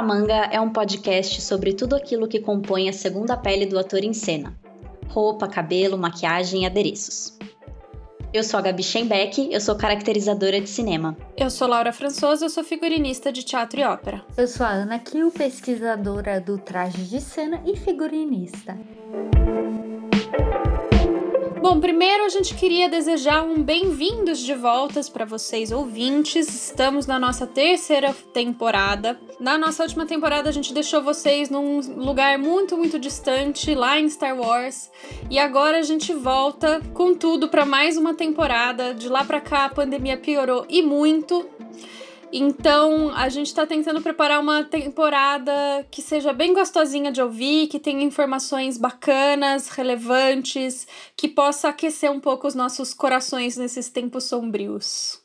pra Manga é um podcast sobre tudo aquilo que compõe a segunda pele do ator em cena: roupa, cabelo, maquiagem e adereços. Eu sou a Gabi Schenbeck, eu sou caracterizadora de cinema. Eu sou Laura Françoso, eu sou figurinista de teatro e ópera. Eu sou a Ana Kiel, pesquisadora do traje de cena e figurinista. Bom, primeiro a gente queria desejar um bem-vindos de voltas para vocês ouvintes. Estamos na nossa terceira temporada. Na nossa última temporada a gente deixou vocês num lugar muito, muito distante, lá em Star Wars. E agora a gente volta com tudo para mais uma temporada. De lá para cá a pandemia piorou e muito. Então, a gente está tentando preparar uma temporada que seja bem gostosinha de ouvir, que tenha informações bacanas, relevantes, que possa aquecer um pouco os nossos corações nesses tempos sombrios.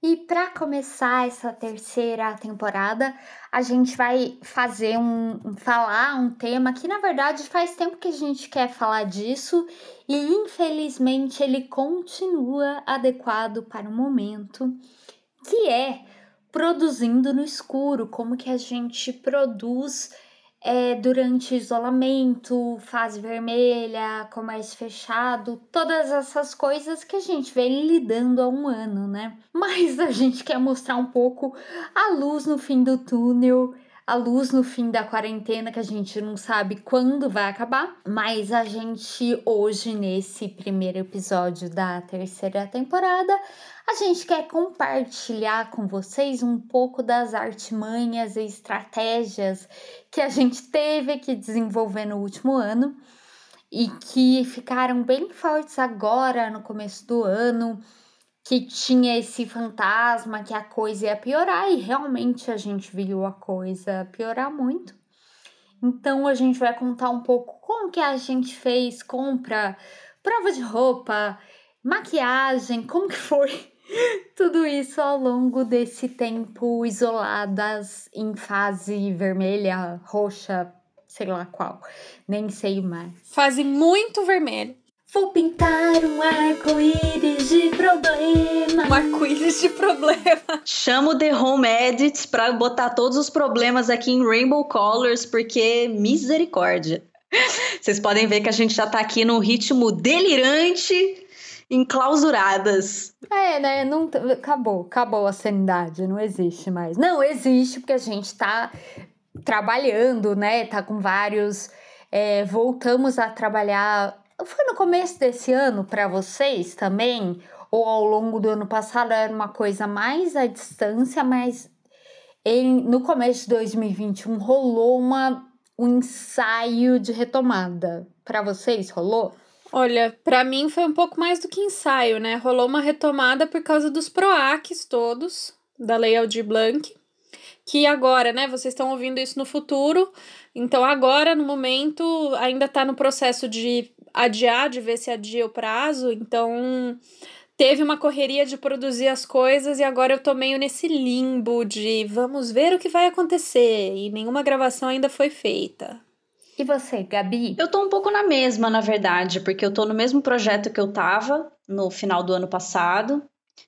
E para começar essa terceira temporada, a gente vai fazer um falar um tema que na verdade faz tempo que a gente quer falar disso e infelizmente ele continua adequado para o momento que é produzindo no escuro, como que a gente produz é, durante isolamento, fase vermelha, comércio fechado, todas essas coisas que a gente vem lidando há um ano, né? Mas a gente quer mostrar um pouco a luz no fim do túnel a luz no fim da quarentena, que a gente não sabe quando vai acabar, mas a gente hoje, nesse primeiro episódio da terceira temporada, a gente quer compartilhar com vocês um pouco das artimanhas e estratégias que a gente teve que desenvolver no último ano e que ficaram bem fortes agora no começo do ano que tinha esse fantasma que a coisa ia piorar e realmente a gente viu a coisa piorar muito. Então a gente vai contar um pouco como que a gente fez compra, prova de roupa, maquiagem, como que foi tudo isso ao longo desse tempo isoladas em fase vermelha, roxa, sei lá qual, nem sei mais. Fase muito vermelha. Vou pintar um arco-íris de problema. Um arco-íris de problema. Chamo The Home Edits pra botar todos os problemas aqui em Rainbow Colors, porque misericórdia. Vocês podem ver que a gente já tá aqui num ritmo delirante, enclausuradas. É, né? Não, acabou, acabou a sanidade, não existe mais. Não, existe porque a gente tá trabalhando, né? Tá com vários. É, voltamos a trabalhar foi no começo desse ano para vocês também? Ou ao longo do ano passado era uma coisa mais à distância, mas em, no começo de 2021 rolou uma, um ensaio de retomada. Para vocês, rolou? Olha, para mim foi um pouco mais do que ensaio, né? Rolou uma retomada por causa dos PROACs todos, da Lei Aldir Blanc, que agora, né, vocês estão ouvindo isso no futuro, então agora, no momento, ainda está no processo de adiar, de ver se adia o prazo. Então, teve uma correria de produzir as coisas e agora eu tô meio nesse limbo de vamos ver o que vai acontecer e nenhuma gravação ainda foi feita. E você, Gabi? Eu tô um pouco na mesma, na verdade, porque eu tô no mesmo projeto que eu tava no final do ano passado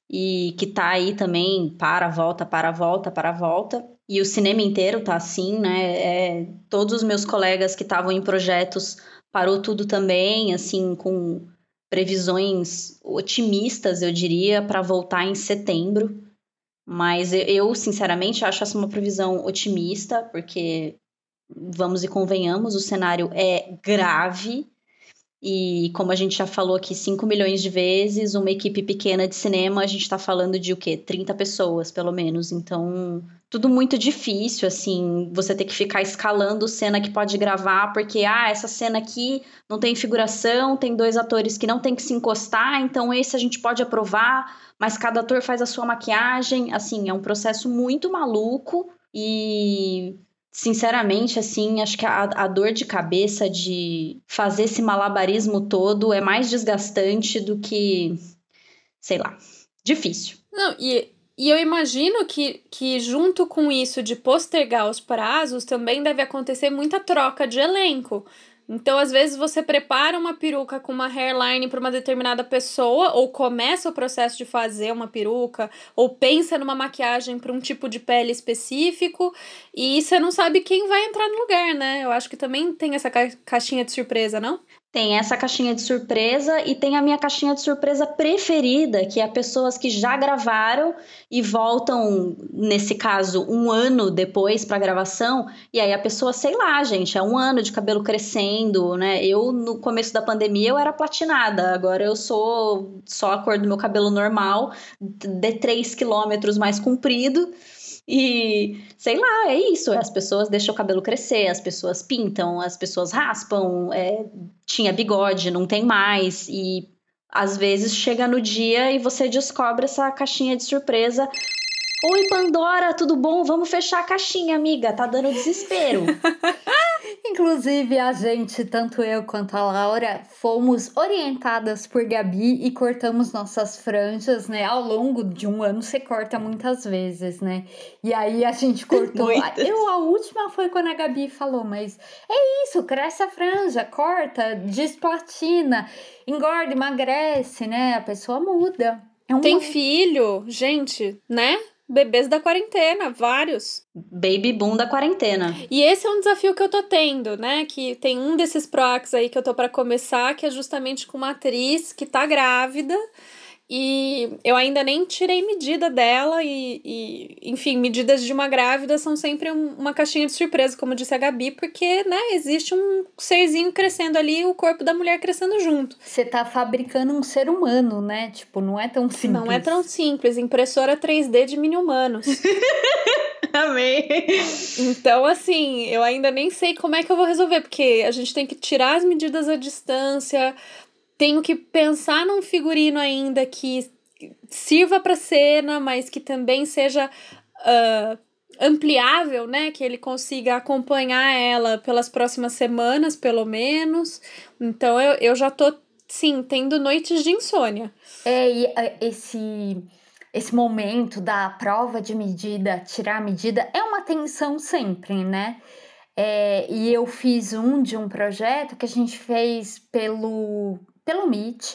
e que tá aí também para, volta, para, volta, para, volta. E o cinema inteiro tá assim, né? É, todos os meus colegas que estavam em projetos parou tudo também, assim, com previsões otimistas, eu diria, para voltar em setembro. Mas eu, sinceramente, acho essa uma previsão otimista, porque, vamos e convenhamos, o cenário é grave. E como a gente já falou aqui 5 milhões de vezes, uma equipe pequena de cinema, a gente está falando de o quê? 30 pessoas, pelo menos. Então, tudo muito difícil, assim, você ter que ficar escalando cena que pode gravar, porque, ah, essa cena aqui não tem figuração, tem dois atores que não tem que se encostar, então esse a gente pode aprovar, mas cada ator faz a sua maquiagem. Assim, é um processo muito maluco e Sinceramente, assim, acho que a, a dor de cabeça de fazer esse malabarismo todo é mais desgastante do que, sei lá, difícil. Não, e, e eu imagino que, que junto com isso de postergar os prazos, também deve acontecer muita troca de elenco. Então, às vezes, você prepara uma peruca com uma hairline para uma determinada pessoa, ou começa o processo de fazer uma peruca, ou pensa numa maquiagem para um tipo de pele específico, e você não sabe quem vai entrar no lugar, né? Eu acho que também tem essa ca caixinha de surpresa, não? Tem essa caixinha de surpresa e tem a minha caixinha de surpresa preferida, que é pessoas que já gravaram e voltam, nesse caso, um ano depois para gravação, e aí a pessoa, sei lá, gente, é um ano de cabelo crescendo, né? Eu, no começo da pandemia, eu era platinada, agora eu sou só a cor do meu cabelo normal, de 3 quilômetros mais comprido. E sei lá, é isso. As pessoas deixam o cabelo crescer, as pessoas pintam, as pessoas raspam. É, tinha bigode, não tem mais. E às vezes chega no dia e você descobre essa caixinha de surpresa. Oi, Pandora, tudo bom? Vamos fechar a caixinha, amiga. Tá dando desespero. Inclusive, a gente, tanto eu quanto a Laura, fomos orientadas por Gabi e cortamos nossas franjas, né? Ao longo de um ano você corta muitas vezes, né? E aí a gente cortou. eu, a última foi quando a Gabi falou, mas é isso, cresce a franja, corta, desplatina, engorda, emagrece, né? A pessoa muda. É um Tem filho, gente, né? Bebês da quarentena, vários. Baby boom da quarentena. E esse é um desafio que eu tô tendo, né? Que tem um desses proax aí que eu tô para começar, que é justamente com uma atriz que tá grávida e eu ainda nem tirei medida dela, e, e, enfim, medidas de uma grávida são sempre um, uma caixinha de surpresa, como disse a Gabi, porque, né, existe um serzinho crescendo ali e o corpo da mulher crescendo junto. Você tá fabricando um ser humano, né? Tipo, não é tão simples. Não é tão simples. Impressora 3D de mini humanos. Amei. Então, assim, eu ainda nem sei como é que eu vou resolver, porque a gente tem que tirar as medidas à distância, tenho que pensar num figurino ainda que sirva para cena, mas que também seja uh, ampliável, né? Que ele consiga acompanhar ela pelas próximas semanas, pelo menos. Então eu, eu já tô, sim, tendo noites de insônia. É, e é, esse esse momento da prova de medida, tirar a medida, é uma tensão sempre, né? É, e eu fiz um de um projeto que a gente fez pelo pelo Meet,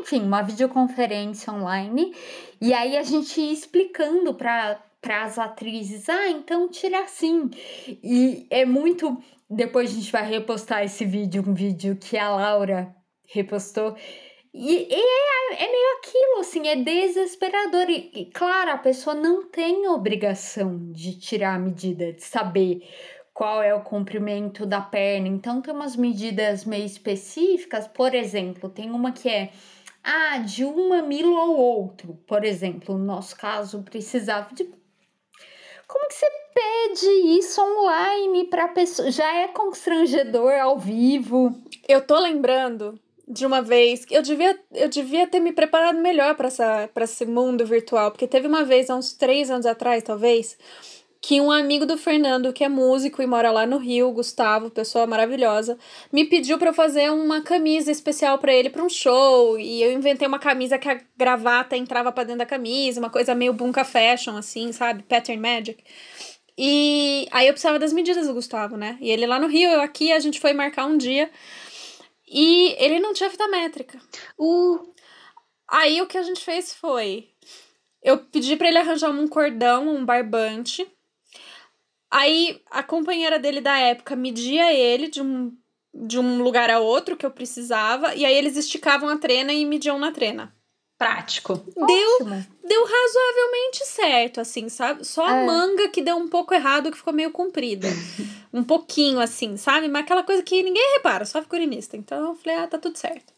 enfim, uma videoconferência online, e aí a gente ia explicando para para as atrizes, ah, então tira assim. E é muito. Depois a gente vai repostar esse vídeo, um vídeo que a Laura repostou. E, e é, é meio aquilo, assim, é desesperador. E, e, claro, a pessoa não tem obrigação de tirar a medida, de saber qual é o comprimento da perna. Então, tem umas medidas meio específicas. Por exemplo, tem uma que é ah, de um mamilo ao outro. Por exemplo, no nosso caso, precisava de. Como que você pede isso online para pessoa? Já é constrangedor ao vivo. Eu tô lembrando de uma vez eu devia eu devia ter me preparado melhor para esse mundo virtual, porque teve uma vez há uns três anos atrás, talvez, que um amigo do Fernando, que é músico e mora lá no Rio, Gustavo, pessoa maravilhosa, me pediu para eu fazer uma camisa especial para ele para um show, e eu inventei uma camisa que a gravata entrava para dentro da camisa, uma coisa meio bunka fashion assim, sabe? Pattern Magic. E aí eu precisava das medidas do Gustavo, né? E ele lá no Rio, eu aqui, a gente foi marcar um dia. E ele não tinha fita métrica. Uh. Aí o que a gente fez foi eu pedi para ele arranjar um cordão, um barbante, Aí a companheira dele da época media ele de um, de um lugar a outro que eu precisava, e aí eles esticavam a trena e mediam na trena. Prático. Deu, deu razoavelmente certo, assim, sabe? Só a é. manga que deu um pouco errado, que ficou meio comprida. um pouquinho, assim, sabe? Mas aquela coisa que ninguém repara, só figurinista. Então eu falei, ah, tá tudo certo.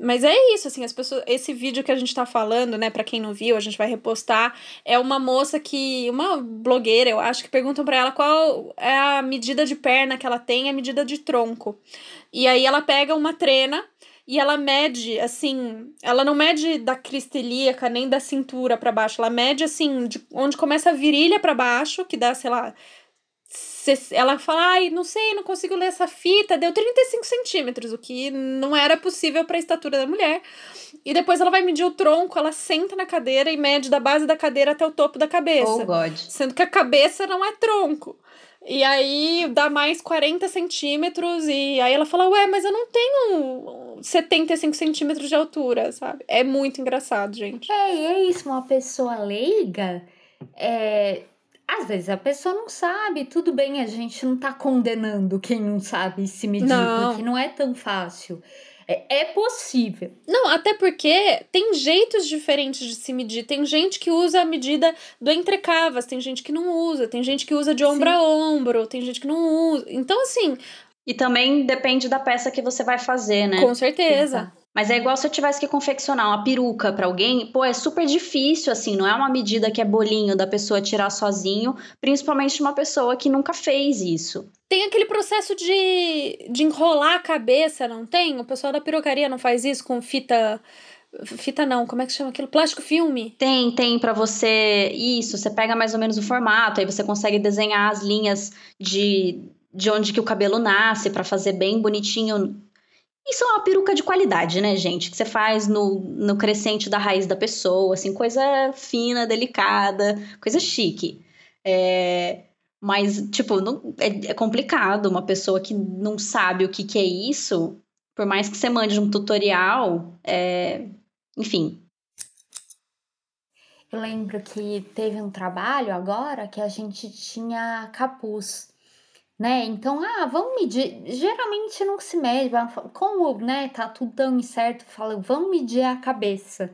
Mas é isso, assim, as pessoas. Esse vídeo que a gente tá falando, né, para quem não viu, a gente vai repostar. É uma moça que. Uma blogueira, eu acho, que perguntam para ela qual é a medida de perna que ela tem, a medida de tronco. E aí ela pega uma trena e ela mede, assim. Ela não mede da cristelíaca nem da cintura para baixo. Ela mede, assim, de onde começa a virilha para baixo, que dá, sei lá, ela fala, ai, não sei, não consigo ler essa fita, deu 35 centímetros, o que não era possível para a estatura da mulher. E depois ela vai medir o tronco, ela senta na cadeira e mede da base da cadeira até o topo da cabeça. Oh, God. Sendo que a cabeça não é tronco. E aí dá mais 40 centímetros. E aí ela fala, ué, mas eu não tenho 75 centímetros de altura, sabe? É muito engraçado, gente. É, e é isso, uma pessoa leiga. É, às vezes a pessoa não sabe, tudo bem, a gente não tá condenando quem não sabe se medir, não. porque não é tão fácil. É, é possível. Não, até porque tem jeitos diferentes de se medir. Tem gente que usa a medida do entrecavas, tem gente que não usa, tem gente que usa de ombro Sim. a ombro, tem gente que não usa. Então, assim. E também depende da peça que você vai fazer, né? Com certeza. Exato. Mas é igual se eu tivesse que confeccionar uma peruca para alguém, pô, é super difícil, assim, não é uma medida que é bolinho da pessoa tirar sozinho, principalmente uma pessoa que nunca fez isso. Tem aquele processo de, de enrolar a cabeça, não tem? O pessoal da perucaria não faz isso com fita fita não, como é que chama aquilo? Plástico filme? Tem, tem para você isso, você pega mais ou menos o formato, aí você consegue desenhar as linhas de de onde que o cabelo nasce para fazer bem bonitinho isso é uma peruca de qualidade, né, gente? Que você faz no, no crescente da raiz da pessoa, assim, coisa fina, delicada, coisa chique. É, mas, tipo, não, é, é, complicado uma pessoa que não sabe o que, que é isso, por mais que você mande um tutorial, é, enfim. Eu lembro que teve um trabalho agora que a gente tinha capuz né? Então, ah, vamos medir. Geralmente não se mede, como, né, tá tudo tão incerto, fala, vamos medir a cabeça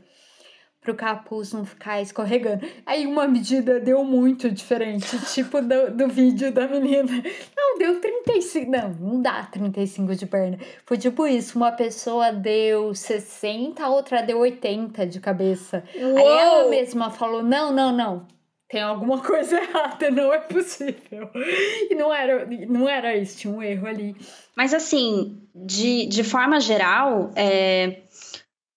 pro capuz não ficar escorregando. Aí uma medida deu muito diferente, tipo do, do vídeo da menina. Não, deu 35. Não, não dá 35 de perna. Foi tipo isso, uma pessoa deu 60, a outra deu 80 de cabeça. Uou! Aí ela mesma falou: "Não, não, não tem alguma coisa errada, não é possível. E não era, não era isso, tinha um erro ali. Mas assim, de, de forma geral, é,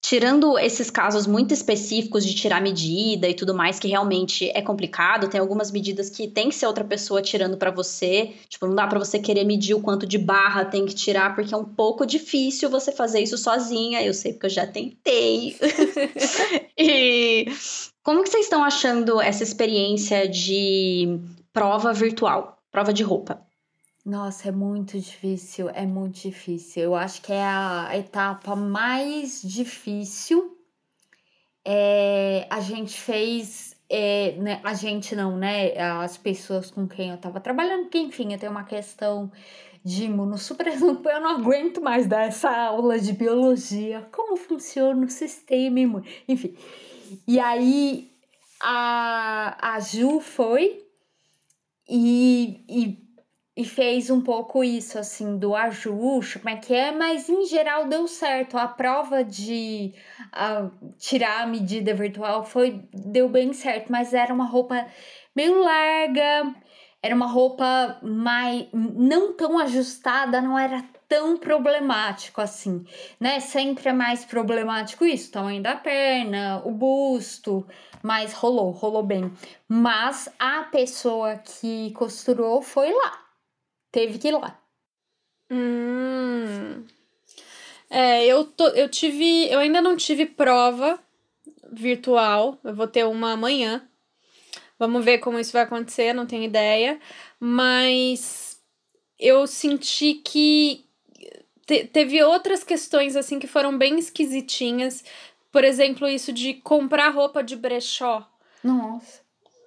tirando esses casos muito específicos de tirar medida e tudo mais, que realmente é complicado, tem algumas medidas que tem que ser outra pessoa tirando para você. Tipo, não dá para você querer medir o quanto de barra tem que tirar, porque é um pouco difícil você fazer isso sozinha. Eu sei porque eu já tentei. e como que vocês estão achando essa experiência de prova virtual, prova de roupa? Nossa, é muito difícil, é muito difícil. Eu acho que é a etapa mais difícil. É, a gente fez, é, né, a gente não, né? As pessoas com quem eu tava trabalhando, porque enfim, eu tenho uma questão de imunossupressão, eu não aguento mais dar essa aula de biologia, como funciona o sistema imune, enfim. E aí a, a Ju foi e, e, e fez um pouco isso, assim, do ajuste, como é que é, mas em geral deu certo. A prova de uh, tirar a medida virtual foi deu bem certo, mas era uma roupa meio larga, era uma roupa mais não tão ajustada, não era tão problemático assim, né? Sempre é mais problemático isso, tamanho da perna, o busto, mas rolou, rolou bem. Mas a pessoa que costurou foi lá, teve que ir lá. Hum. É, eu, tô, eu tive. Eu ainda não tive prova virtual. Eu vou ter uma amanhã. Vamos ver como isso vai acontecer, não tenho ideia. Mas eu senti que, te, teve outras questões assim que foram bem esquisitinhas. Por exemplo, isso de comprar roupa de brechó. Nossa.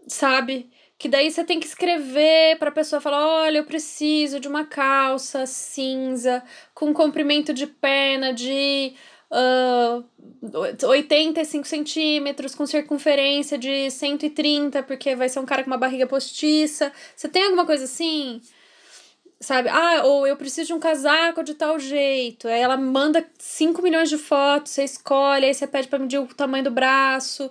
Sabe? Que daí você tem que escrever pra pessoa falar: olha, eu preciso de uma calça cinza com comprimento de perna de uh, 85 centímetros, com circunferência de 130, porque vai ser um cara com uma barriga postiça. Você tem alguma coisa assim? sabe? Ah, ou eu preciso de um casaco de tal jeito. Aí ela manda 5 milhões de fotos, você escolhe, aí você pede para medir o tamanho do braço.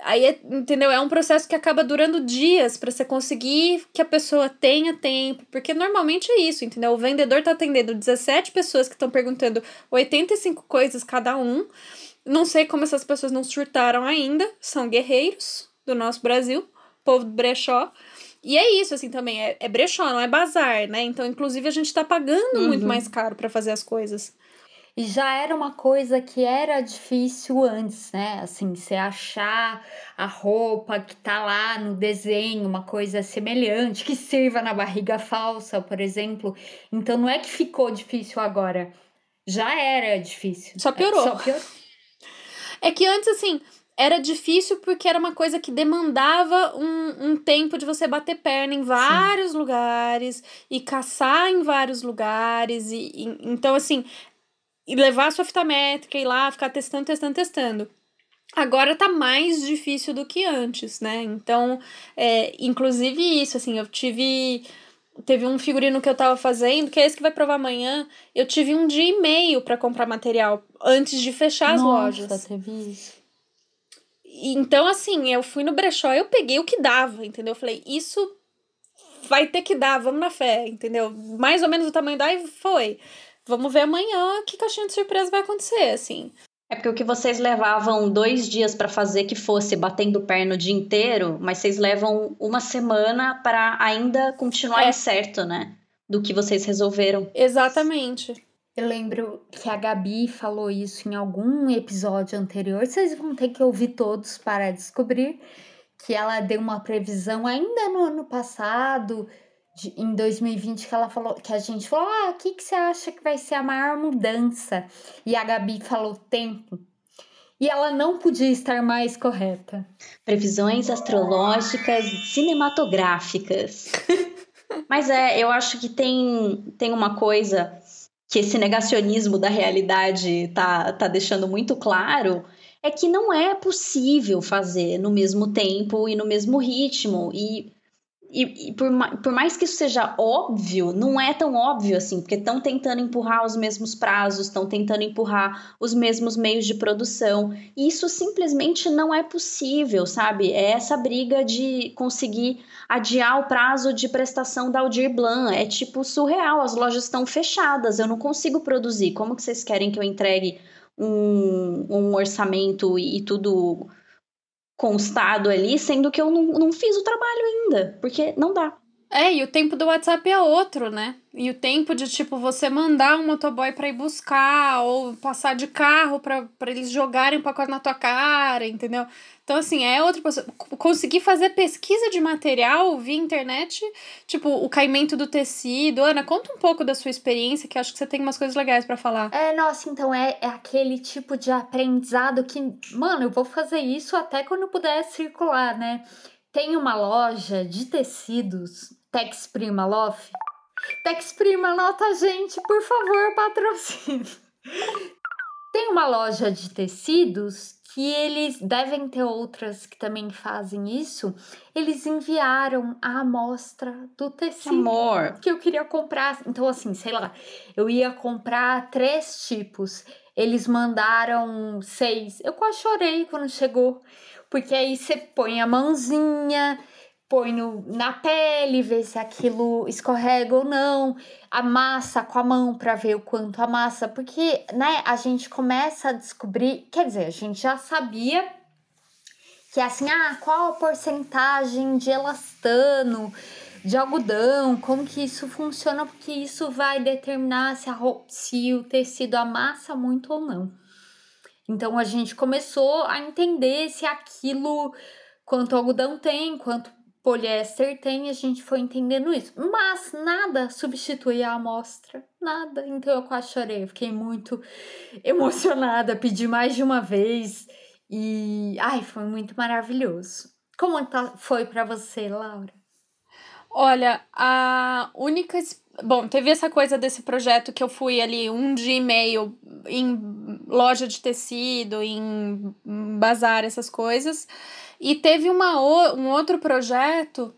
Aí, é, entendeu? É um processo que acaba durando dias para você conseguir que a pessoa tenha tempo, porque normalmente é isso, entendeu? O vendedor tá atendendo 17 pessoas que estão perguntando 85 coisas cada um. Não sei como essas pessoas não surtaram ainda, são guerreiros do nosso Brasil, povo do brechó. E é isso, assim, também. É, é brechó, não é bazar, né? Então, inclusive, a gente tá pagando uhum. muito mais caro para fazer as coisas. E já era uma coisa que era difícil antes, né? Assim, você achar a roupa que tá lá no desenho, uma coisa semelhante, que sirva na barriga falsa, por exemplo. Então não é que ficou difícil agora. Já era difícil. Só piorou. Só piorou. É que antes, assim, era difícil porque era uma coisa que demandava um, um tempo de você bater perna em vários Sim. lugares e caçar em vários lugares. E, e, então, assim, e levar a sua fita métrica e ir lá, ficar testando, testando, testando. Agora tá mais difícil do que antes, né? Então, é, inclusive isso, assim, eu tive. Teve um figurino que eu tava fazendo, que é esse que vai provar amanhã. Eu tive um dia e meio para comprar material antes de fechar as Nossa, lojas. teve isso. Então, assim, eu fui no brechó, eu peguei o que dava, entendeu? Eu falei, isso vai ter que dar, vamos na fé, entendeu? Mais ou menos o tamanho da e foi. Vamos ver amanhã que caixinha de surpresa vai acontecer, assim. É porque o que vocês levavam dois dias para fazer que fosse batendo perna o dia inteiro, mas vocês levam uma semana para ainda continuar é. certo, né? Do que vocês resolveram. Exatamente. Eu lembro que a Gabi falou isso em algum episódio anterior. Vocês vão ter que ouvir todos para descobrir que ela deu uma previsão ainda no ano passado, de, em 2020, que ela falou, que a gente falou: "Ah, o que que você acha que vai ser a maior mudança?" E a Gabi falou tempo. E ela não podia estar mais correta. Previsões astrológicas cinematográficas. Mas é, eu acho que tem, tem uma coisa que esse negacionismo da realidade tá, tá deixando muito claro, é que não é possível fazer no mesmo tempo e no mesmo ritmo. E, e, e por, por mais que isso seja óbvio, não é tão óbvio assim, porque estão tentando empurrar os mesmos prazos, estão tentando empurrar os mesmos meios de produção. E isso simplesmente não é possível, sabe? É essa briga de conseguir adiar o prazo de prestação da Aldir Blanc. É tipo surreal, as lojas estão fechadas, eu não consigo produzir. Como que vocês querem que eu entregue um, um orçamento e, e tudo constado ali, sendo que eu não, não fiz o trabalho ainda, porque não dá. É, e o tempo do WhatsApp é outro, né? E o tempo de, tipo, você mandar um motoboy para ir buscar, ou passar de carro para eles jogarem o pacote na tua cara, entendeu? Então, assim, é outra Conseguir fazer pesquisa de material via internet, tipo, o caimento do tecido. Ana, conta um pouco da sua experiência, que acho que você tem umas coisas legais para falar. É, nossa, então é, é aquele tipo de aprendizado que, mano, eu vou fazer isso até quando puder circular, né? Tem uma loja de tecidos Tex Prima Love. Tex Prima, nota a gente, por favor, patrocínio. Tem uma loja de tecidos que eles devem ter outras que também fazem isso. Eles enviaram a amostra do tecido Amor. que eu queria comprar. Então, assim, sei lá, eu ia comprar três tipos. Eles mandaram seis. Eu quase chorei quando chegou. Porque aí você põe a mãozinha, põe no, na pele, vê se aquilo escorrega ou não, amassa com a mão para ver o quanto amassa, porque, né, a gente começa a descobrir, quer dizer, a gente já sabia que é assim, ah, qual a porcentagem de elastano, de algodão, como que isso funciona, porque isso vai determinar se, a roupa, se o tecido amassa muito ou não. Então a gente começou a entender se aquilo, quanto algodão tem, quanto poliéster tem, a gente foi entendendo isso. Mas nada substitui a amostra, nada. Então eu quase chorei, eu fiquei muito emocionada, pedi mais de uma vez e ai, foi muito maravilhoso. Como tá, foi para você, Laura? Olha, a única. Bom, teve essa coisa desse projeto que eu fui ali um dia e meio em loja de tecido, em bazar, essas coisas. E teve uma, um outro projeto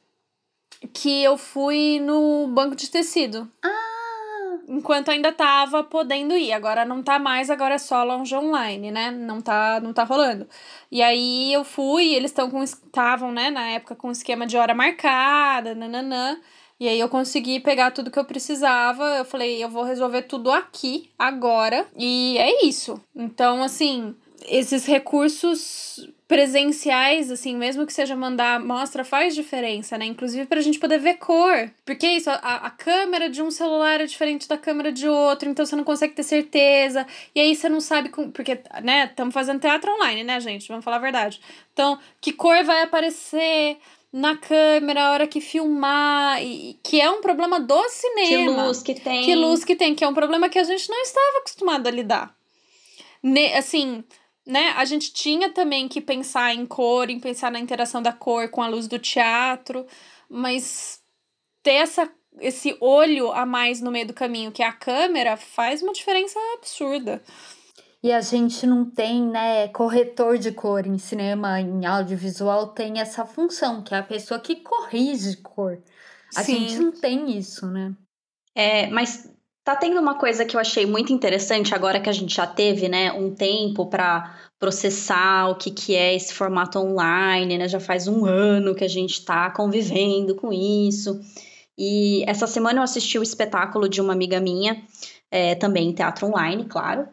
que eu fui no banco de tecido. Ah! Enquanto ainda tava podendo ir. Agora não tá mais, agora é só lounge online, né? Não tá, não tá rolando. E aí eu fui, eles estão com. Estavam, né, na época, com esquema de hora marcada, nananã. E aí eu consegui pegar tudo que eu precisava. Eu falei, eu vou resolver tudo aqui, agora. E é isso. Então, assim, esses recursos presenciais, assim, mesmo que seja mandar mostra, faz diferença, né? Inclusive pra gente poder ver cor. Porque é isso, a, a câmera de um celular é diferente da câmera de outro, então você não consegue ter certeza. E aí você não sabe. Com, porque, né, estamos fazendo teatro online, né, gente? Vamos falar a verdade. Então, que cor vai aparecer? na câmera, a hora que filmar, e, que é um problema do cinema. Que luz que tem. Que luz que tem, que é um problema que a gente não estava acostumado a lidar. Ne, assim, né, a gente tinha também que pensar em cor, em pensar na interação da cor com a luz do teatro, mas ter essa, esse olho a mais no meio do caminho, que é a câmera, faz uma diferença absurda. E a gente não tem, né, corretor de cor em cinema, em audiovisual, tem essa função, que é a pessoa que corrige cor. A Sim. gente não tem isso, né? É, mas tá tendo uma coisa que eu achei muito interessante agora que a gente já teve, né, um tempo para processar o que, que é esse formato online, né? Já faz um ano que a gente está convivendo com isso. E essa semana eu assisti o espetáculo de uma amiga minha, é, também em teatro online, claro,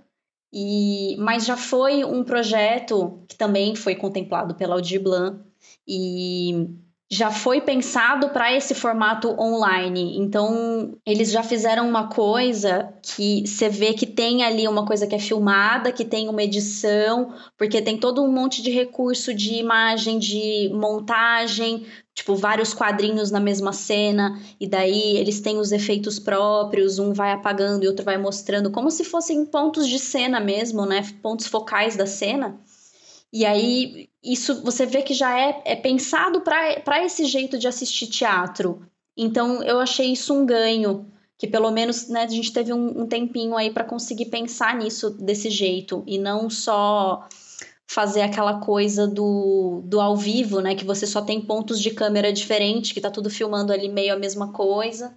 e, mas já foi um projeto que também foi contemplado pela Aldir Blanc e já foi pensado para esse formato online. Então, eles já fizeram uma coisa que você vê que tem ali uma coisa que é filmada, que tem uma edição, porque tem todo um monte de recurso de imagem, de montagem, tipo vários quadrinhos na mesma cena, e daí eles têm os efeitos próprios, um vai apagando e outro vai mostrando, como se fossem pontos de cena mesmo, né? Pontos focais da cena. E aí, isso você vê que já é, é pensado para esse jeito de assistir teatro. Então, eu achei isso um ganho, que pelo menos né, a gente teve um, um tempinho aí para conseguir pensar nisso desse jeito, e não só fazer aquela coisa do, do ao vivo, né? Que você só tem pontos de câmera diferentes, que tá tudo filmando ali meio a mesma coisa.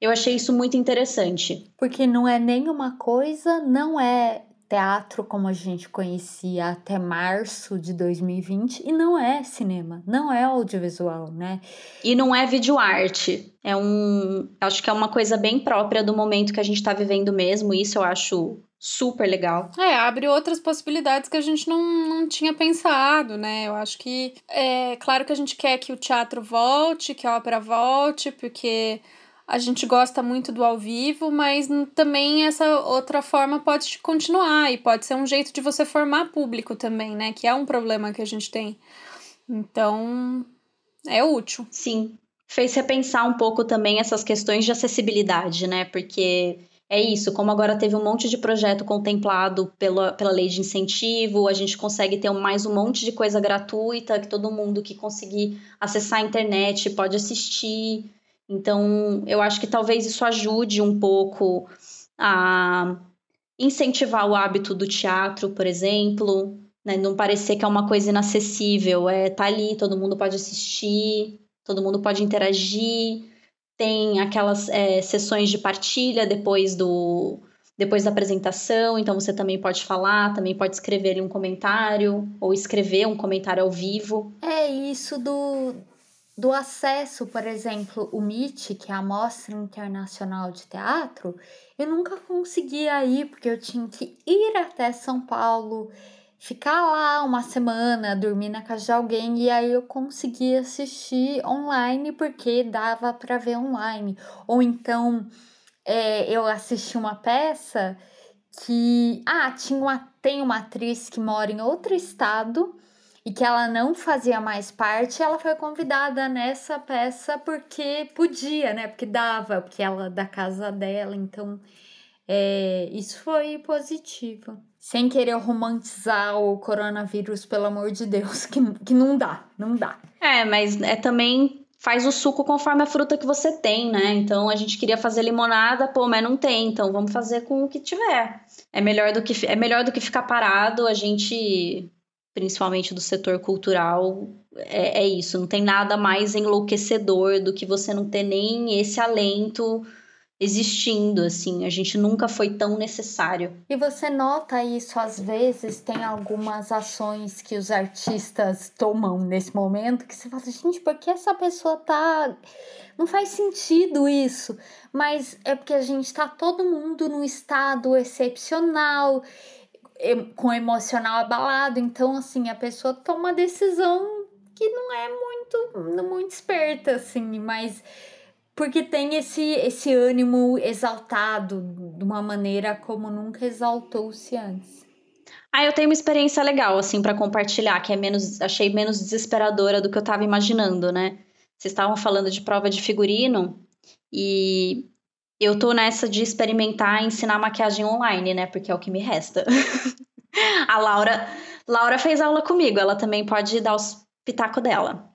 Eu achei isso muito interessante. Porque não é nem uma coisa, não é teatro como a gente conhecia até março de 2020 e não é cinema, não é audiovisual, né? E não é videoarte. É um, acho que é uma coisa bem própria do momento que a gente está vivendo mesmo, isso eu acho super legal. É, abre outras possibilidades que a gente não, não tinha pensado, né? Eu acho que é claro que a gente quer que o teatro volte, que a ópera volte, porque a gente gosta muito do ao vivo, mas também essa outra forma pode continuar e pode ser um jeito de você formar público também, né? Que é um problema que a gente tem. Então, é útil. Sim. Fez repensar um pouco também essas questões de acessibilidade, né? Porque é isso, como agora teve um monte de projeto contemplado pela, pela lei de incentivo, a gente consegue ter mais um monte de coisa gratuita que todo mundo que conseguir acessar a internet pode assistir. Então, eu acho que talvez isso ajude um pouco a incentivar o hábito do teatro, por exemplo, né? não parecer que é uma coisa inacessível, é tá ali, todo mundo pode assistir, todo mundo pode interagir, tem aquelas é, sessões de partilha depois do depois da apresentação, então você também pode falar, também pode escrever ali um comentário ou escrever um comentário ao vivo. É isso do do acesso, por exemplo, o MIT, que é a Mostra Internacional de Teatro, eu nunca conseguia ir, porque eu tinha que ir até São Paulo, ficar lá uma semana, dormir na casa de alguém, e aí eu conseguia assistir online, porque dava para ver online. Ou então é, eu assisti uma peça que. Ah, tinha uma, tem uma atriz que mora em outro estado e que ela não fazia mais parte, ela foi convidada nessa peça porque podia, né? Porque dava, porque ela da casa dela, então é, isso foi positivo. Sem querer romantizar o coronavírus, pelo amor de Deus, que, que não dá, não dá. É, mas é também faz o suco conforme a fruta que você tem, né? Então a gente queria fazer limonada, pô, mas não tem, então vamos fazer com o que tiver. É melhor do que é melhor do que ficar parado, a gente principalmente do setor cultural, é, é, isso. Não tem nada mais enlouquecedor do que você não ter nem esse alento existindo, assim. A gente nunca foi tão necessário. E você nota isso às vezes, tem algumas ações que os artistas tomam nesse momento que você fala, gente, por que essa pessoa tá. Não faz sentido isso. Mas é porque a gente tá todo mundo num estado excepcional com emocional abalado. Então, assim, a pessoa toma uma decisão que não é muito, muito esperta, assim, mas porque tem esse, esse ânimo exaltado de uma maneira como nunca exaltou-se antes. Ah, eu tenho uma experiência legal, assim, para compartilhar, que é menos, achei menos desesperadora do que eu tava imaginando, né? Vocês estavam falando de prova de figurino e eu tô nessa de experimentar ensinar maquiagem online, né? Porque é o que me resta. a Laura, Laura fez aula comigo, ela também pode dar os pitaco dela.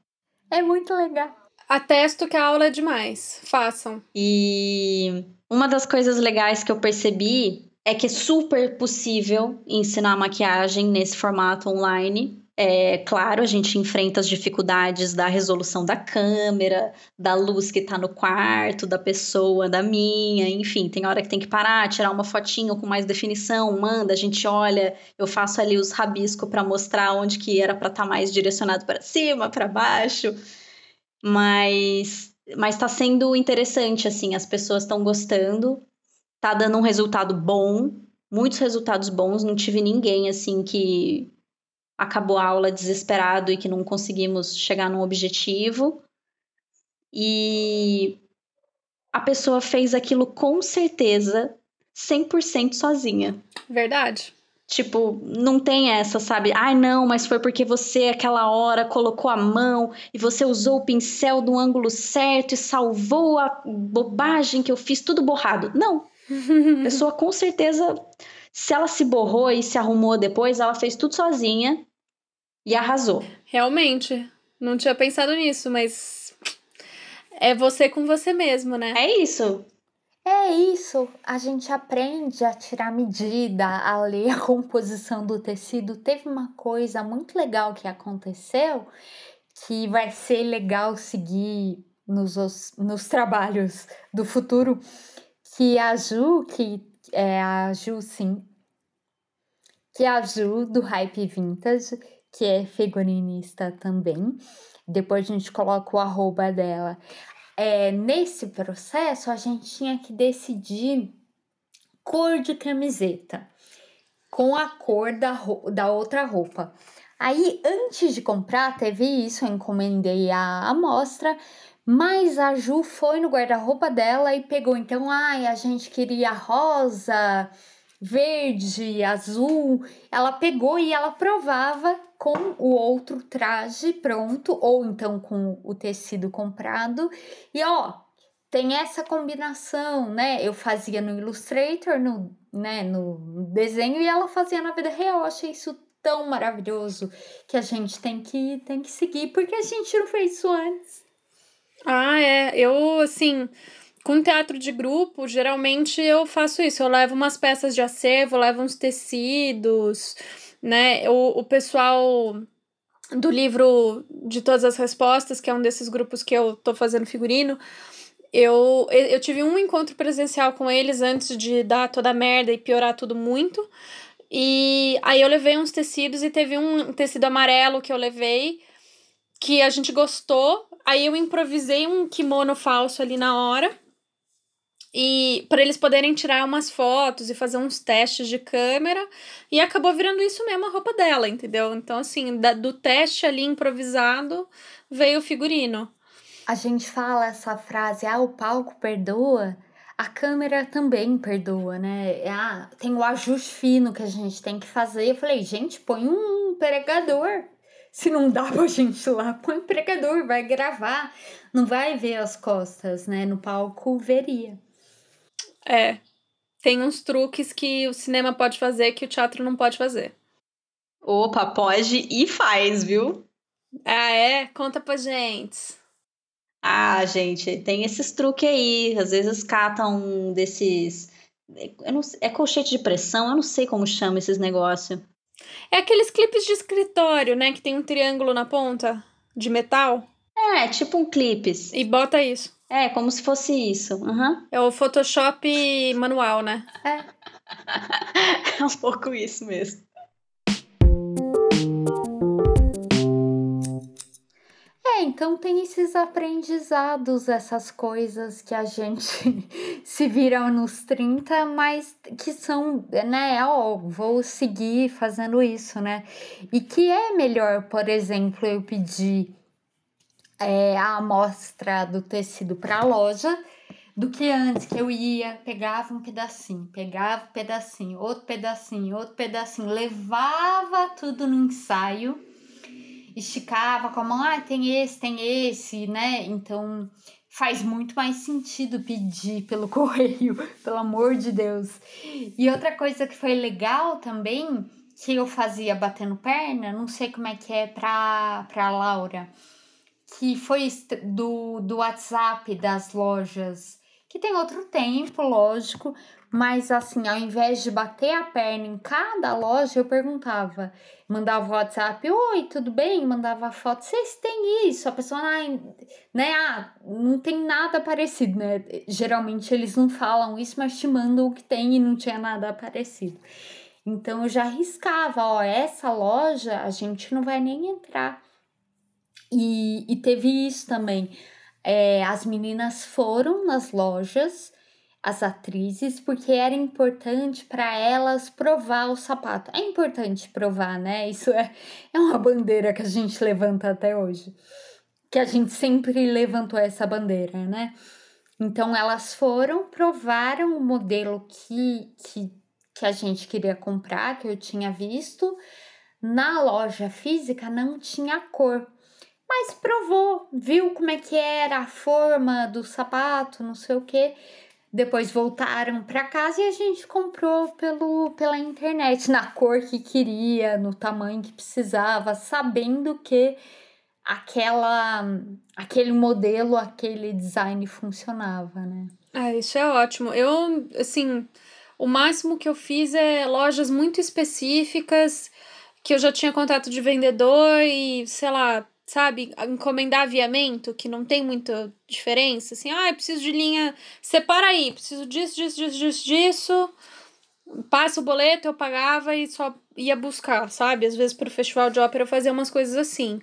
É muito legal. Atesto que a aula é demais. Façam. E uma das coisas legais que eu percebi é que é super possível ensinar maquiagem nesse formato online. É claro, a gente enfrenta as dificuldades da resolução da câmera, da luz que tá no quarto, da pessoa, da minha, enfim, tem hora que tem que parar, tirar uma fotinho com mais definição, manda, a gente olha, eu faço ali os rabiscos para mostrar onde que era para estar tá mais direcionado para cima, para baixo. Mas mas está sendo interessante assim, as pessoas estão gostando, tá dando um resultado bom, muitos resultados bons, não tive ninguém assim que acabou a aula desesperado e que não conseguimos chegar num objetivo. E a pessoa fez aquilo com certeza 100% sozinha. Verdade. Tipo, não tem essa, sabe? Ai, não, mas foi porque você, aquela hora, colocou a mão e você usou o pincel do ângulo certo e salvou a bobagem que eu fiz, tudo borrado. Não. A pessoa, com certeza, se ela se borrou e se arrumou depois, ela fez tudo sozinha e arrasou. Realmente. Não tinha pensado nisso, mas. É você com você mesmo, né? É isso. É isso, a gente aprende a tirar medida, a ler a composição do tecido. Teve uma coisa muito legal que aconteceu que vai ser legal seguir nos, nos trabalhos do futuro, que a Ju, que é a Ju, sim, que é a Ju do Hype Vintage, que é figurinista também. Depois a gente coloca o arroba dela é, nesse processo a gente tinha que decidir cor de camiseta com a cor da, da outra roupa. Aí, antes de comprar, teve isso, eu encomendei a amostra, mas a Ju foi no guarda-roupa dela e pegou. Então, ai, a gente queria rosa, verde, azul. Ela pegou e ela provava com o outro traje pronto, ou então com o tecido comprado. E ó, tem essa combinação, né? Eu fazia no Illustrator, no, né, no desenho, e ela fazia na vida real. Eu achei isso tão maravilhoso que a gente tem que, tem que seguir, porque a gente não fez isso antes. Ah, é. Eu, assim, com teatro de grupo, geralmente eu faço isso. Eu levo umas peças de acervo, levo uns tecidos né? O, o pessoal do livro de todas as respostas, que é um desses grupos que eu tô fazendo figurino, eu, eu tive um encontro presencial com eles antes de dar toda a merda e piorar tudo muito. E aí eu levei uns tecidos e teve um tecido amarelo que eu levei que a gente gostou. Aí eu improvisei um kimono falso ali na hora e para eles poderem tirar umas fotos e fazer uns testes de câmera e acabou virando isso mesmo a roupa dela, entendeu? Então assim, da, do teste ali improvisado veio o figurino. A gente fala essa frase, ah, o palco perdoa, a câmera também perdoa, né? Ah, tem o ajuste fino que a gente tem que fazer. Eu falei, gente, põe um pregador. Se não dá pra gente lá, põe um pregador, vai gravar, não vai ver as costas, né? No palco veria. É. Tem uns truques que o cinema pode fazer que o teatro não pode fazer. Opa, pode e faz, viu? Ah, é? Conta pra gente. Ah, gente, tem esses truques aí. Às vezes catam um desses. Eu não, é colchete de pressão, eu não sei como chama esses negócios. É aqueles clipes de escritório, né? Que tem um triângulo na ponta de metal. É, tipo um clipes. E bota isso. É, como se fosse isso. Uhum. É o Photoshop manual, né? É. é um pouco isso mesmo. É, então tem esses aprendizados, essas coisas que a gente se vira nos 30, mas que são, né, ó, vou seguir fazendo isso, né? E que é melhor, por exemplo, eu pedir é, a amostra do tecido para a loja do que antes, que eu ia, pegava um pedacinho, pegava um pedacinho, outro pedacinho, outro pedacinho, levava tudo no ensaio, esticava com a mão, ah, tem esse, tem esse, né? Então faz muito mais sentido pedir pelo correio, pelo amor de Deus. E outra coisa que foi legal também, que eu fazia batendo perna, não sei como é que é pra, pra Laura, que foi do, do WhatsApp das lojas que tem outro tempo, lógico, mas assim, ao invés de bater a perna em cada loja, eu perguntava, mandava o WhatsApp, oi, tudo bem? Mandava foto, vocês têm isso? A pessoa, né, ah, não tem nada parecido, né? Geralmente eles não falam isso, mas te mandam o que tem e não tinha nada parecido. Então eu já arriscava, ó, essa loja a gente não vai nem entrar. E, e teve isso também é, as meninas foram nas lojas, as atrizes, porque era importante para elas provar o sapato. É importante provar, né? Isso é, é uma bandeira que a gente levanta até hoje. Que a gente sempre levantou essa bandeira, né? Então elas foram, provaram o modelo que, que, que a gente queria comprar, que eu tinha visto. Na loja física não tinha cor mas provou, viu como é que era a forma do sapato, não sei o que. Depois voltaram para casa e a gente comprou pelo, pela internet, na cor que queria, no tamanho que precisava, sabendo que aquela aquele modelo, aquele design funcionava, né? Ah, isso é ótimo. Eu, assim, o máximo que eu fiz é lojas muito específicas que eu já tinha contato de vendedor e, sei lá, sabe, encomendar aviamento, que não tem muita diferença, assim, ah, eu preciso de linha, separa aí, preciso disso, disso, disso, disso, disso, passa o boleto, eu pagava e só ia buscar, sabe? Às vezes para o festival de ópera fazia umas coisas assim.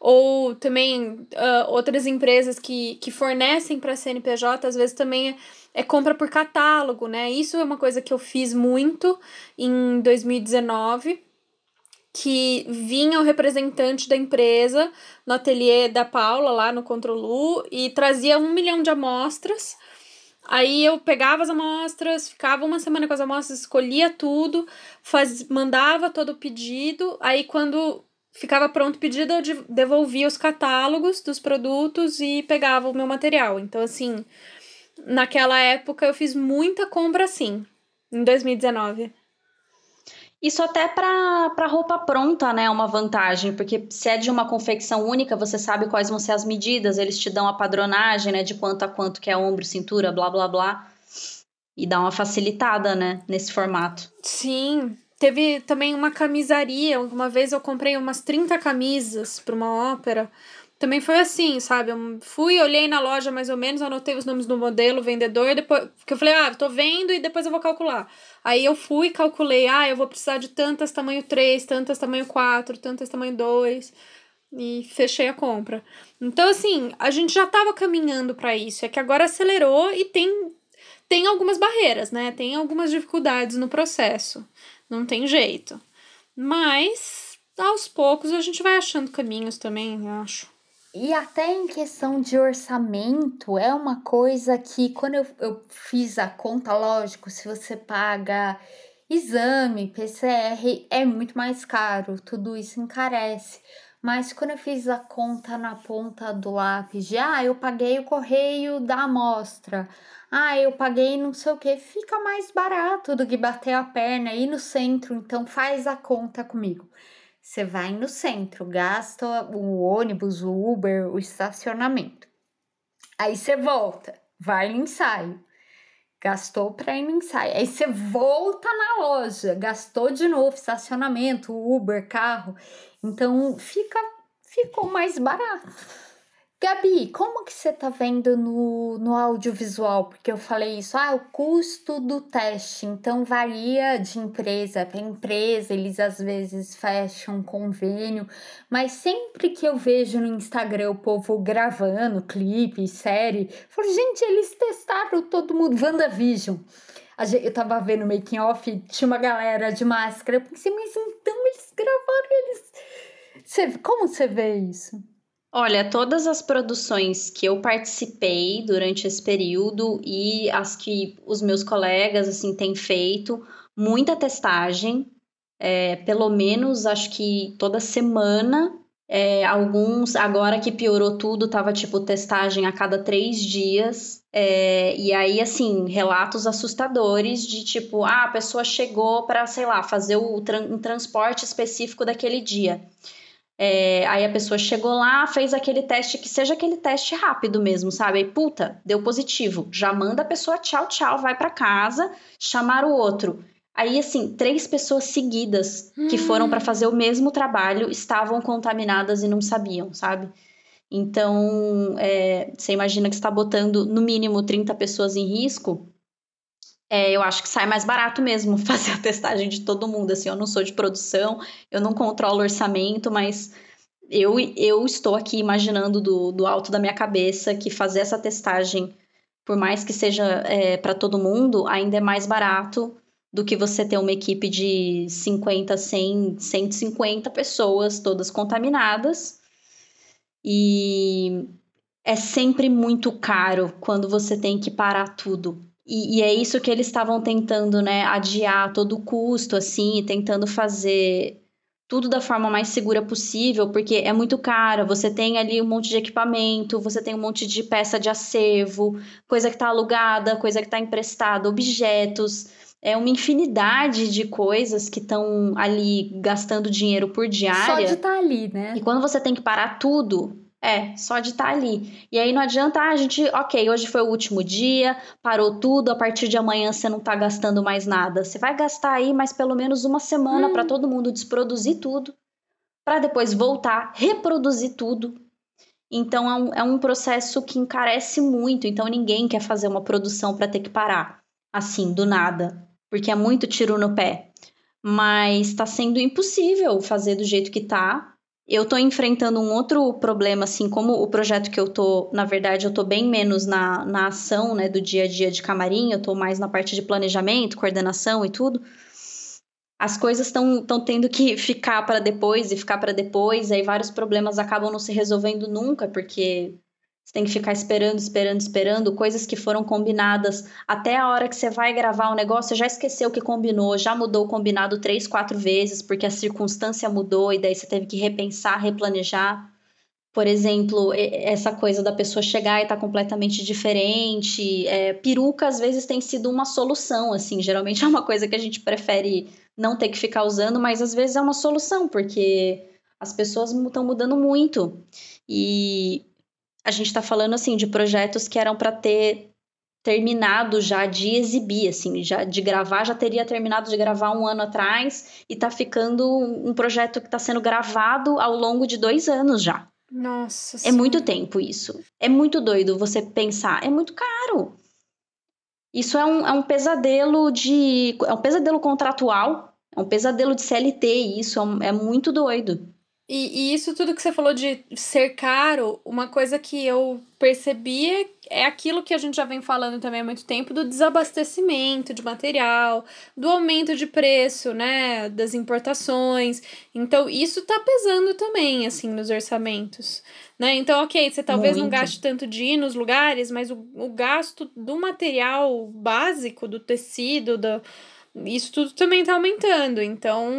Ou também uh, outras empresas que, que fornecem para CNPJ, às vezes também é, é compra por catálogo, né? Isso é uma coisa que eu fiz muito em 2019 que vinha o representante da empresa no ateliê da Paula, lá no Controlu, e trazia um milhão de amostras. Aí eu pegava as amostras, ficava uma semana com as amostras, escolhia tudo, faz, mandava todo o pedido. Aí quando ficava pronto o pedido, eu devolvia os catálogos dos produtos e pegava o meu material. Então, assim, naquela época eu fiz muita compra assim, em 2019. Isso até para roupa pronta, né, é uma vantagem, porque se é de uma confecção única, você sabe quais vão ser as medidas, eles te dão a padronagem, né, de quanto a quanto que é ombro, cintura, blá blá blá. E dá uma facilitada, né, nesse formato. Sim. Teve também uma camisaria, uma vez eu comprei umas 30 camisas para uma ópera também foi assim, sabe? Eu fui, olhei na loja mais ou menos, anotei os nomes do modelo, vendedor, depois. Porque eu falei, ah, tô vendo e depois eu vou calcular. Aí eu fui calculei, ah, eu vou precisar de tantas tamanho 3, tantas tamanho 4, tantas tamanho 2 e fechei a compra. Então, assim, a gente já estava caminhando para isso, é que agora acelerou e tem, tem algumas barreiras, né? Tem algumas dificuldades no processo, não tem jeito. Mas, aos poucos, a gente vai achando caminhos também, eu acho. E até em questão de orçamento, é uma coisa que quando eu, eu fiz a conta, lógico, se você paga exame, PCR, é muito mais caro, tudo isso encarece. Mas quando eu fiz a conta na ponta do lápis de, ah, eu paguei o correio da amostra, ah, eu paguei não sei o que, fica mais barato do que bater a perna aí no centro, então faz a conta comigo. Você vai no centro, gasta o ônibus, o Uber, o estacionamento. Aí você volta, vai no ensaio. Gastou para ir no ensaio. Aí você volta na loja, gastou de novo estacionamento, Uber, carro. Então fica ficou mais barato. Gabi, como que você tá vendo no, no audiovisual? Porque eu falei isso, ah, o custo do teste, então varia de empresa para empresa, eles às vezes fecham convênio, mas sempre que eu vejo no Instagram o povo gravando clipe, série, eu falo, gente, eles testaram todo mundo, WandaVision. Eu tava vendo making off, tinha uma galera de máscara, eu pensei, mas então eles gravaram, eles... Você, como você vê isso? Olha, todas as produções que eu participei durante esse período e as que os meus colegas assim têm feito, muita testagem, é, pelo menos acho que toda semana. É, alguns, agora que piorou tudo, tava tipo testagem a cada três dias. É, e aí, assim, relatos assustadores de tipo, ah, a pessoa chegou para, sei lá, fazer o, um transporte específico daquele dia. É, aí a pessoa chegou lá, fez aquele teste que seja aquele teste rápido mesmo, sabe? Aí, puta, deu positivo. Já manda a pessoa tchau, tchau, vai para casa, chamar o outro. Aí, assim, três pessoas seguidas hum. que foram para fazer o mesmo trabalho estavam contaminadas e não sabiam, sabe? Então, é, você imagina que está botando no mínimo 30 pessoas em risco é, eu acho que sai mais barato mesmo fazer a testagem de todo mundo. Assim, eu não sou de produção, eu não controlo orçamento, mas eu, eu estou aqui imaginando do, do alto da minha cabeça que fazer essa testagem, por mais que seja é, para todo mundo, ainda é mais barato do que você ter uma equipe de 50, 100, 150 pessoas, todas contaminadas. E é sempre muito caro quando você tem que parar tudo. E, e, é isso que eles estavam tentando, né, adiar a todo custo, assim, tentando fazer tudo da forma mais segura possível, porque é muito caro. Você tem ali um monte de equipamento, você tem um monte de peça de acervo, coisa que está alugada, coisa que está emprestada, objetos. É uma infinidade de coisas que estão ali gastando dinheiro por diária. Só de estar tá ali, né? E quando você tem que parar tudo, é, só de estar tá ali. E aí não adianta, ah, a gente, ok, hoje foi o último dia, parou tudo, a partir de amanhã você não tá gastando mais nada. Você vai gastar aí mais pelo menos uma semana hum. para todo mundo desproduzir tudo, para depois voltar, reproduzir tudo. Então é um, é um processo que encarece muito, então ninguém quer fazer uma produção para ter que parar, assim, do nada, porque é muito tiro no pé. Mas está sendo impossível fazer do jeito que tá, eu estou enfrentando um outro problema, assim, como o projeto que eu tô, na verdade, eu estou bem menos na, na ação, né, do dia a dia de camarim, eu estou mais na parte de planejamento, coordenação e tudo. As coisas estão tendo que ficar para depois e ficar para depois, aí vários problemas acabam não se resolvendo nunca, porque você tem que ficar esperando, esperando, esperando, coisas que foram combinadas até a hora que você vai gravar o negócio, você já esqueceu o que combinou, já mudou o combinado três, quatro vezes, porque a circunstância mudou e daí você teve que repensar, replanejar. Por exemplo, essa coisa da pessoa chegar e estar tá completamente diferente. É, peruca, às vezes, tem sido uma solução, assim. Geralmente é uma coisa que a gente prefere não ter que ficar usando, mas às vezes é uma solução, porque as pessoas estão mudando muito. E a gente está falando assim de projetos que eram para ter terminado já de exibir, assim, já de gravar, já teria terminado de gravar um ano atrás e tá ficando um projeto que está sendo gravado ao longo de dois anos já. Nossa. É senhora. muito tempo isso. É muito doido você pensar. É muito caro. Isso é um, é um pesadelo de. É um pesadelo contratual. É um pesadelo de CLT, isso é, um, é muito doido. E, e, isso tudo que você falou de ser caro, uma coisa que eu percebia é aquilo que a gente já vem falando também há muito tempo do desabastecimento de material, do aumento de preço, né, das importações. Então, isso tá pesando também, assim, nos orçamentos, né? Então, ok, você talvez muito. não gaste tanto de ir nos lugares, mas o, o gasto do material básico, do tecido, do isso tudo também está aumentando, então.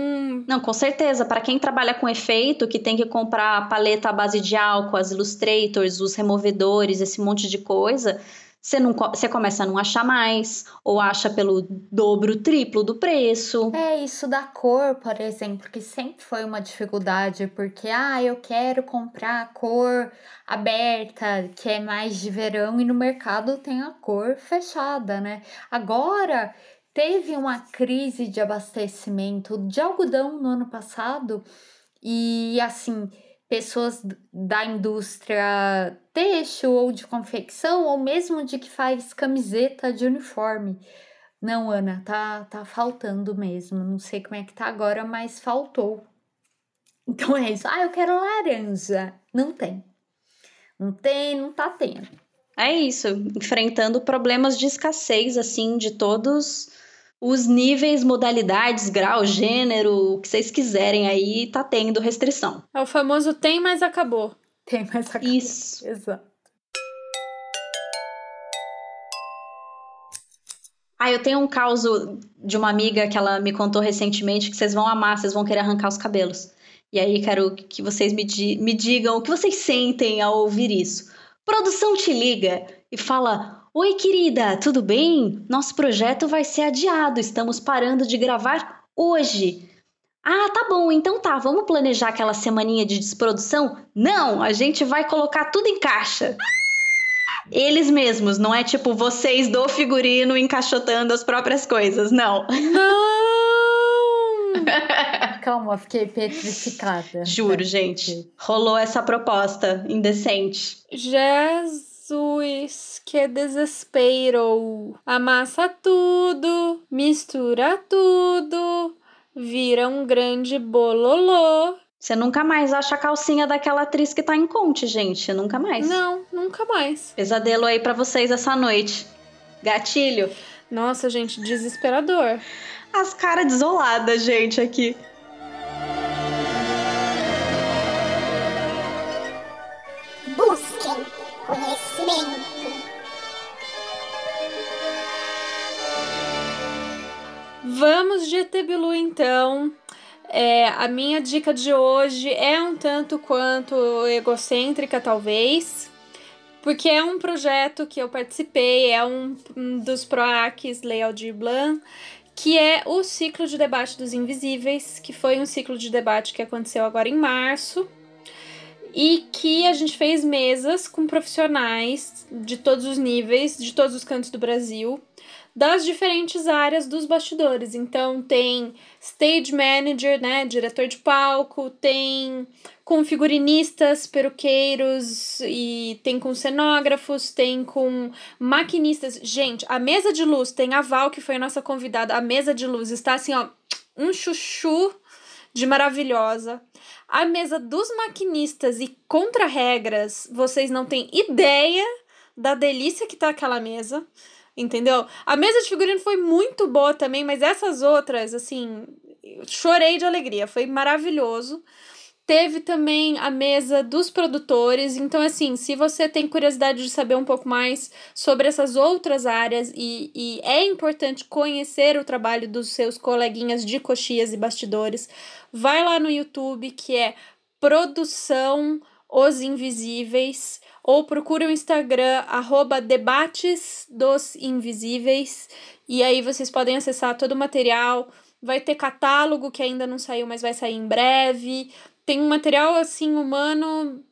Não, com certeza. Para quem trabalha com efeito, que tem que comprar a paleta à base de álcool, as illustrators, os removedores, esse monte de coisa, você, não, você começa a não achar mais, ou acha pelo dobro, triplo do preço. É isso da cor, por exemplo, que sempre foi uma dificuldade, porque, ah, eu quero comprar a cor aberta, que é mais de verão, e no mercado tem a cor fechada, né? Agora teve uma crise de abastecimento de algodão no ano passado e assim pessoas da indústria têxtil ou de confecção, ou mesmo de que faz camiseta de uniforme. Não, Ana, tá, tá faltando mesmo. Não sei como é que tá agora, mas faltou. Então é isso. Ah, eu quero laranja. Não tem. Não tem, não tá tendo. É isso, enfrentando problemas de escassez, assim, de todos os níveis, modalidades, grau, gênero, o que vocês quiserem aí, tá tendo restrição. É o famoso tem, mas acabou. Tem, mas acabou. Isso. Exato. Ah, eu tenho um caso de uma amiga que ela me contou recentemente que vocês vão amar, vocês vão querer arrancar os cabelos. E aí quero que vocês me, di me digam o que vocês sentem ao ouvir isso. Produção te liga e fala: Oi, querida, tudo bem? Nosso projeto vai ser adiado, estamos parando de gravar hoje. Ah, tá bom, então tá, vamos planejar aquela semaninha de desprodução? Não, a gente vai colocar tudo em caixa. Eles mesmos, não é tipo vocês do figurino encaixotando as próprias coisas, não. Não! Calma, fiquei petrificada. Juro, gente. Rolou essa proposta indecente. Jesus, que desespero! Amassa tudo, mistura tudo, vira um grande bololô. Você nunca mais acha a calcinha daquela atriz que tá em Conte, gente. Nunca mais. Não, nunca mais. Pesadelo aí pra vocês essa noite. Gatilho. Nossa, gente, desesperador. As caras desoladas, gente, aqui. Vamos de ET Bilu, então. É, a minha dica de hoje é um tanto quanto egocêntrica, talvez, porque é um projeto que eu participei, é um, um dos PROACs Lei Aldir Blanc, que é o ciclo de debate dos invisíveis, que foi um ciclo de debate que aconteceu agora em março, e que a gente fez mesas com profissionais de todos os níveis, de todos os cantos do Brasil, das diferentes áreas dos bastidores. Então tem stage manager, né, diretor de palco, tem com figurinistas, peruqueiros e tem com cenógrafos, tem com maquinistas. Gente, a mesa de luz tem a Val que foi a nossa convidada. A mesa de luz está assim, ó, um chuchu de maravilhosa. A mesa dos maquinistas e contra-regras, vocês não têm ideia da delícia que tá aquela mesa. Entendeu? A mesa de figurino foi muito boa também, mas essas outras, assim, chorei de alegria. Foi maravilhoso. Teve também a mesa dos produtores. Então, assim, se você tem curiosidade de saber um pouco mais sobre essas outras áreas e, e é importante conhecer o trabalho dos seus coleguinhas de coxias e bastidores, vai lá no YouTube que é Produção Os Invisíveis ou procure o Instagram arroba debates dos invisíveis e aí vocês podem acessar todo o material. Vai ter catálogo que ainda não saiu, mas vai sair em breve. Tem um material assim humano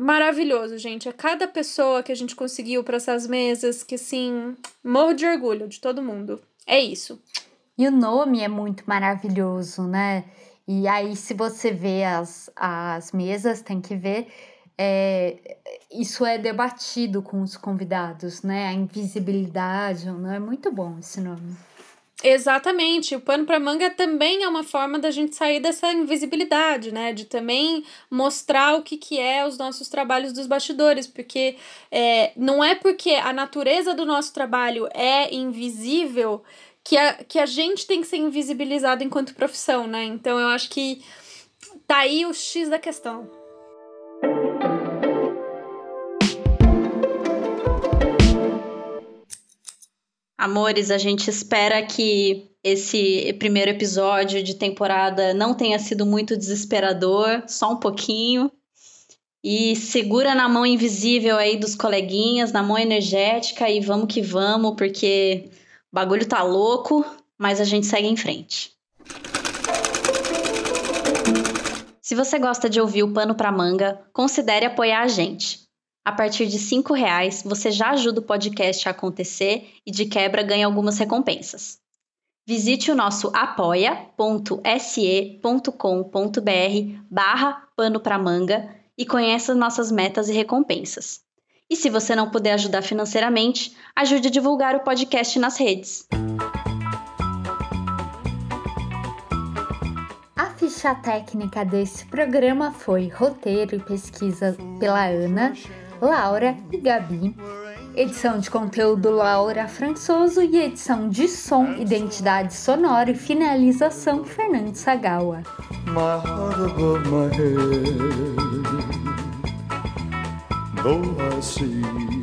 maravilhoso, gente. É cada pessoa que a gente conseguiu para essas mesas que assim, morro de orgulho de todo mundo. É isso. E o nome é muito maravilhoso, né? E aí, se você vê as, as mesas, tem que ver é, isso é debatido com os convidados, né? A invisibilidade, não é muito bom esse nome. Exatamente, o pano para manga também é uma forma da gente sair dessa invisibilidade, né? De também mostrar o que, que é os nossos trabalhos dos bastidores, porque é, não é porque a natureza do nosso trabalho é invisível que a, que a gente tem que ser invisibilizado enquanto profissão, né? Então eu acho que tá aí o X da questão. Amores, a gente espera que esse primeiro episódio de temporada não tenha sido muito desesperador, só um pouquinho. E segura na mão invisível aí dos coleguinhas, na mão energética e vamos que vamos, porque o bagulho tá louco, mas a gente segue em frente. Se você gosta de ouvir o Pano pra Manga, considere apoiar a gente. A partir de R$ reais, você já ajuda o podcast a acontecer e de quebra ganha algumas recompensas. visite o nosso apoia.se.com.br barra pano pra manga e conheça nossas metas e recompensas. E se você não puder ajudar financeiramente, ajude a divulgar o podcast nas redes. A ficha técnica desse programa foi roteiro e pesquisa pela Ana, Laura e Gabi. Edição de conteúdo Laura Françoso e edição de som, identidade sonora e finalização Fernando Sagawa. my